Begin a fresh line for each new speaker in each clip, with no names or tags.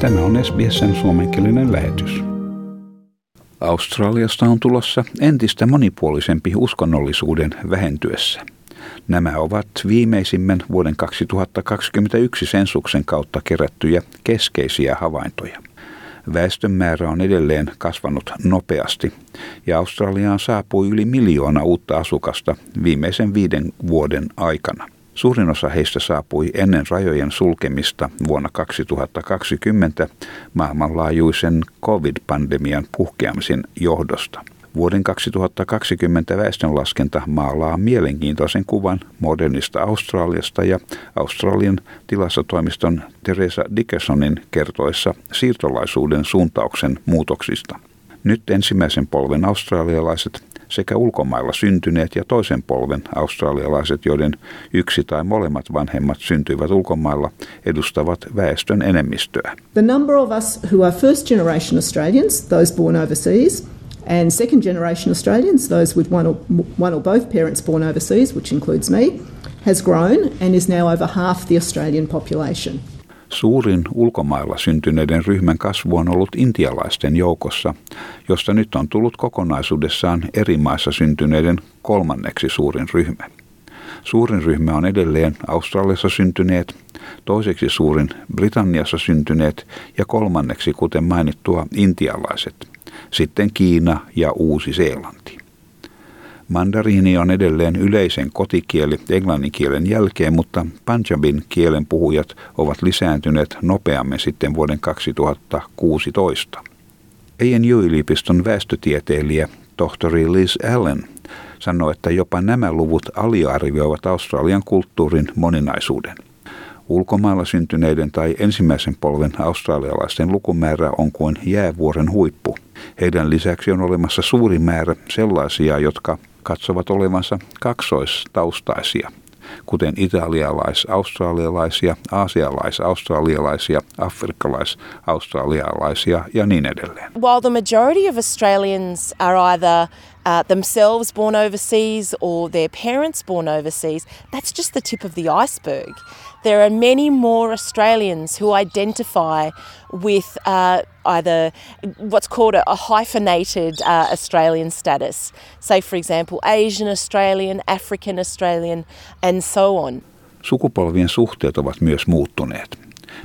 Tämä on SBSn suomenkielinen lähetys. Australiasta on tulossa entistä monipuolisempi uskonnollisuuden vähentyessä. Nämä ovat viimeisimmän vuoden 2021 sensuksen kautta kerättyjä keskeisiä havaintoja. Väestön määrä on edelleen kasvanut nopeasti ja Australiaan saapui yli miljoona uutta asukasta viimeisen viiden vuoden aikana. Suurin osa heistä saapui ennen rajojen sulkemista vuonna 2020 maailmanlaajuisen covid-pandemian puhkeamisen johdosta. Vuoden 2020 väestönlaskenta maalaa mielenkiintoisen kuvan modernista Australiasta ja Australian tilastotoimiston Teresa Dickersonin kertoessa siirtolaisuuden suuntauksen muutoksista. Nyt ensimmäisen polven australialaiset sekä ulkomailla syntyneet ja toisen polven australialaiset, joiden yksi tai molemmat vanhemmat syntyivät ulkomailla, edustavat väestön enemmistöä.
The number of us who are first generation Australians, those born overseas, and second generation Australians, those with one or, one or both parents born overseas, which includes me, has grown and is now over half the Australian population.
Suurin ulkomailla syntyneiden ryhmän kasvu on ollut intialaisten joukossa, josta nyt on tullut kokonaisuudessaan eri maissa syntyneiden kolmanneksi suurin ryhmä. Suurin ryhmä on edelleen Australiassa syntyneet, toiseksi suurin Britanniassa syntyneet ja kolmanneksi, kuten mainittua, intialaiset, sitten Kiina ja Uusi-Seelanti. Mandariini on edelleen yleisen kotikieli englannin kielen jälkeen, mutta Punjabin kielen puhujat ovat lisääntyneet nopeammin sitten vuoden 2016. ANU-yliopiston väestötieteilijä tohtori Liz Allen sanoi, että jopa nämä luvut aliarvioivat Australian kulttuurin moninaisuuden. Ulkomailla syntyneiden tai ensimmäisen polven australialaisten lukumäärä on kuin jäävuoren huippu. Heidän lisäksi on olemassa suuri määrä sellaisia, jotka katsovat olevansa kaksoistaustaisia, kuten italialais-australialaisia, aasialais-australialaisia, afrikkalais-australialaisia ja niin edelleen.
While the majority of Australians are either uh, themselves born overseas or their parents born overseas, that's just the tip of the iceberg. There are many more Australians who identify with uh, either what's called a, a hyphenated uh, Australian status. Say, for example, Asian Australian, African Australian, and so on.
Sukupolvien suhteet ovat myös muuttuneet.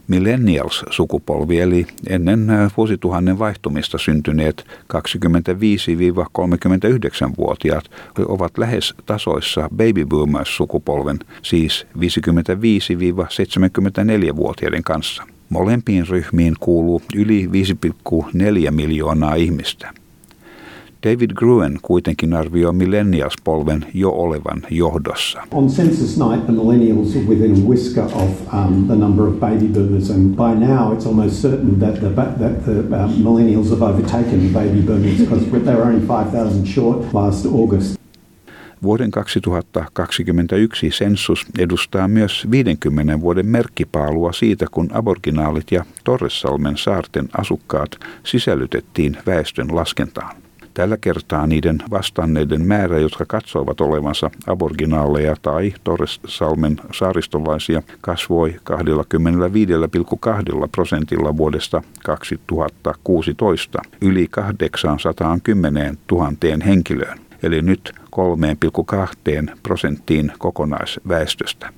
Millennials-sukupolvi eli ennen äh, vuosituhannen vaihtumista syntyneet 25-39-vuotiaat ovat lähes tasoissa baby boomers-sukupolven, siis 55-74-vuotiaiden kanssa. Molempiin ryhmiin kuuluu yli 5,4 miljoonaa ihmistä. David Gruen kuitenkin arvioi millennials-polven jo olevan johdossa.
On census night, the millennials are within a whisker of um, the number of baby boomers, and by now it's almost certain that the, that the uh, millennials have overtaken the baby boomers because they were only 5,000 short last August.
Vuoden 2021 sensus edustaa myös 50 vuoden merkkipaalua siitä, kun aborginaalit ja Torressalmen saarten asukkaat sisällytettiin väestön laskentaan. Tällä kertaa niiden vastanneiden määrä, jotka katsoivat olevansa aboriginaaleja tai Torres-salmen saaristolaisia, kasvoi 25,2 prosentilla vuodesta 2016 yli 810 000 henkilöön, eli nyt 3,2 prosenttiin kokonaisväestöstä.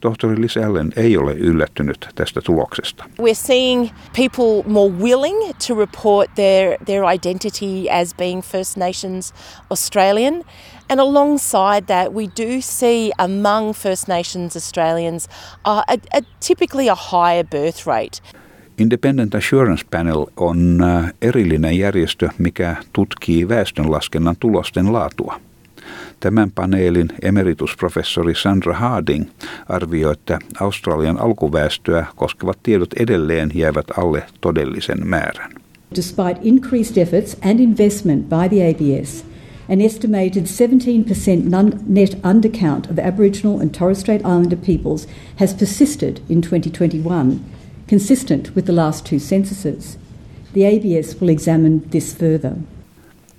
Tohtori Liz Allen ei ole yllättynyt tästä tuloksesta.
We're seeing people more willing to report their, their identity as being First Nations Australian. And alongside that, we do see among First Nations Australians uh, a, a, typically a higher birth rate.
Independent Assurance Panel on äh, erillinen järjestö, mikä tutkii väestönlaskennan tulosten laatua. Tämän paneelin emeritusprofessori Sandra Harding arvioi, että Australian alkuväestöä koskevat tiedot edelleen jäävät alle todellisen määrän.
Despite increased efforts and investment by the ABS, an estimated 17% net undercount of Aboriginal and Torres Strait Islander peoples has persisted in 2021, consistent with the last two censuses. The ABS will examine this further.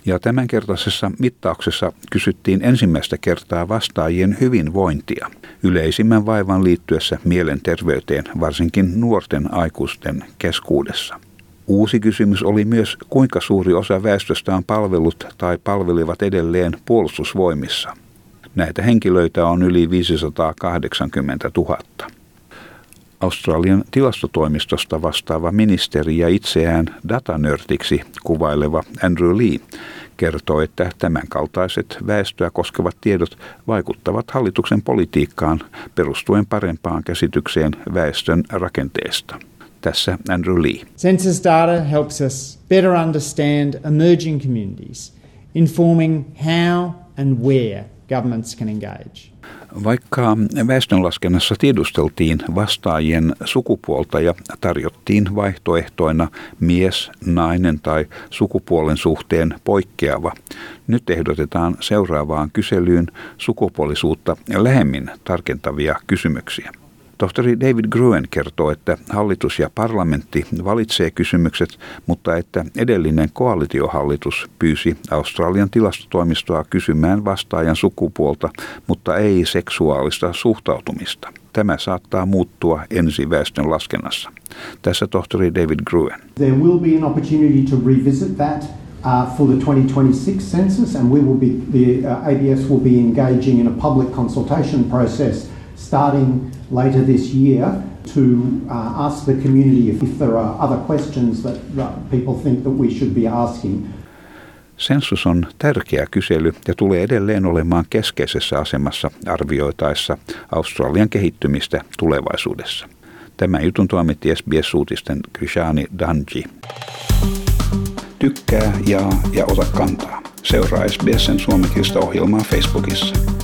Ja tämänkertaisessa mittauksessa kysyttiin ensimmäistä kertaa vastaajien hyvinvointia yleisimmän vaivan liittyessä mielenterveyteen, varsinkin nuorten aikuisten keskuudessa. Uusi kysymys oli myös, kuinka suuri osa väestöstä on palvellut tai palvelivat edelleen puolustusvoimissa. Näitä henkilöitä on yli 580 000. Australian tilastotoimistosta vastaava ministeri ja itseään datanörtiksi kuvaileva Andrew Lee kertoo, että tämänkaltaiset väestöä koskevat tiedot vaikuttavat hallituksen politiikkaan perustuen parempaan käsitykseen väestön rakenteesta. Tässä Andrew Lee.
Census data helps us better understand emerging communities, informing how and where governments can engage.
Vaikka väestönlaskennassa tiedusteltiin vastaajien sukupuolta ja tarjottiin vaihtoehtoina mies, nainen tai sukupuolen suhteen poikkeava, nyt ehdotetaan seuraavaan kyselyyn sukupuolisuutta lähemmin tarkentavia kysymyksiä. Tohtori David Gruen kertoo, että hallitus ja parlamentti valitsee kysymykset, mutta että edellinen koalitiohallitus pyysi Australian tilastotoimistoa kysymään vastaajan sukupuolta, mutta ei seksuaalista suhtautumista. Tämä saattaa muuttua ensi väestön laskennassa. Tässä tohtori David Gruen.
There will be an opportunity to revisit that uh, for the 2026 census and we will be, the uh, ABS will be engaging in a public consultation process starting later this year to uh, ask the community if, if there are other questions that, people think that we should be asking.
Sensus on tärkeä kysely ja tulee edelleen olemaan keskeisessä asemassa arvioitaessa Australian kehittymistä tulevaisuudessa. Tämän jutun toimitti SBS-uutisten Krishani Danji. Tykkää, jaa ja ota kantaa. Seuraa SBSn suomenkielistä ohjelmaa Facebookissa.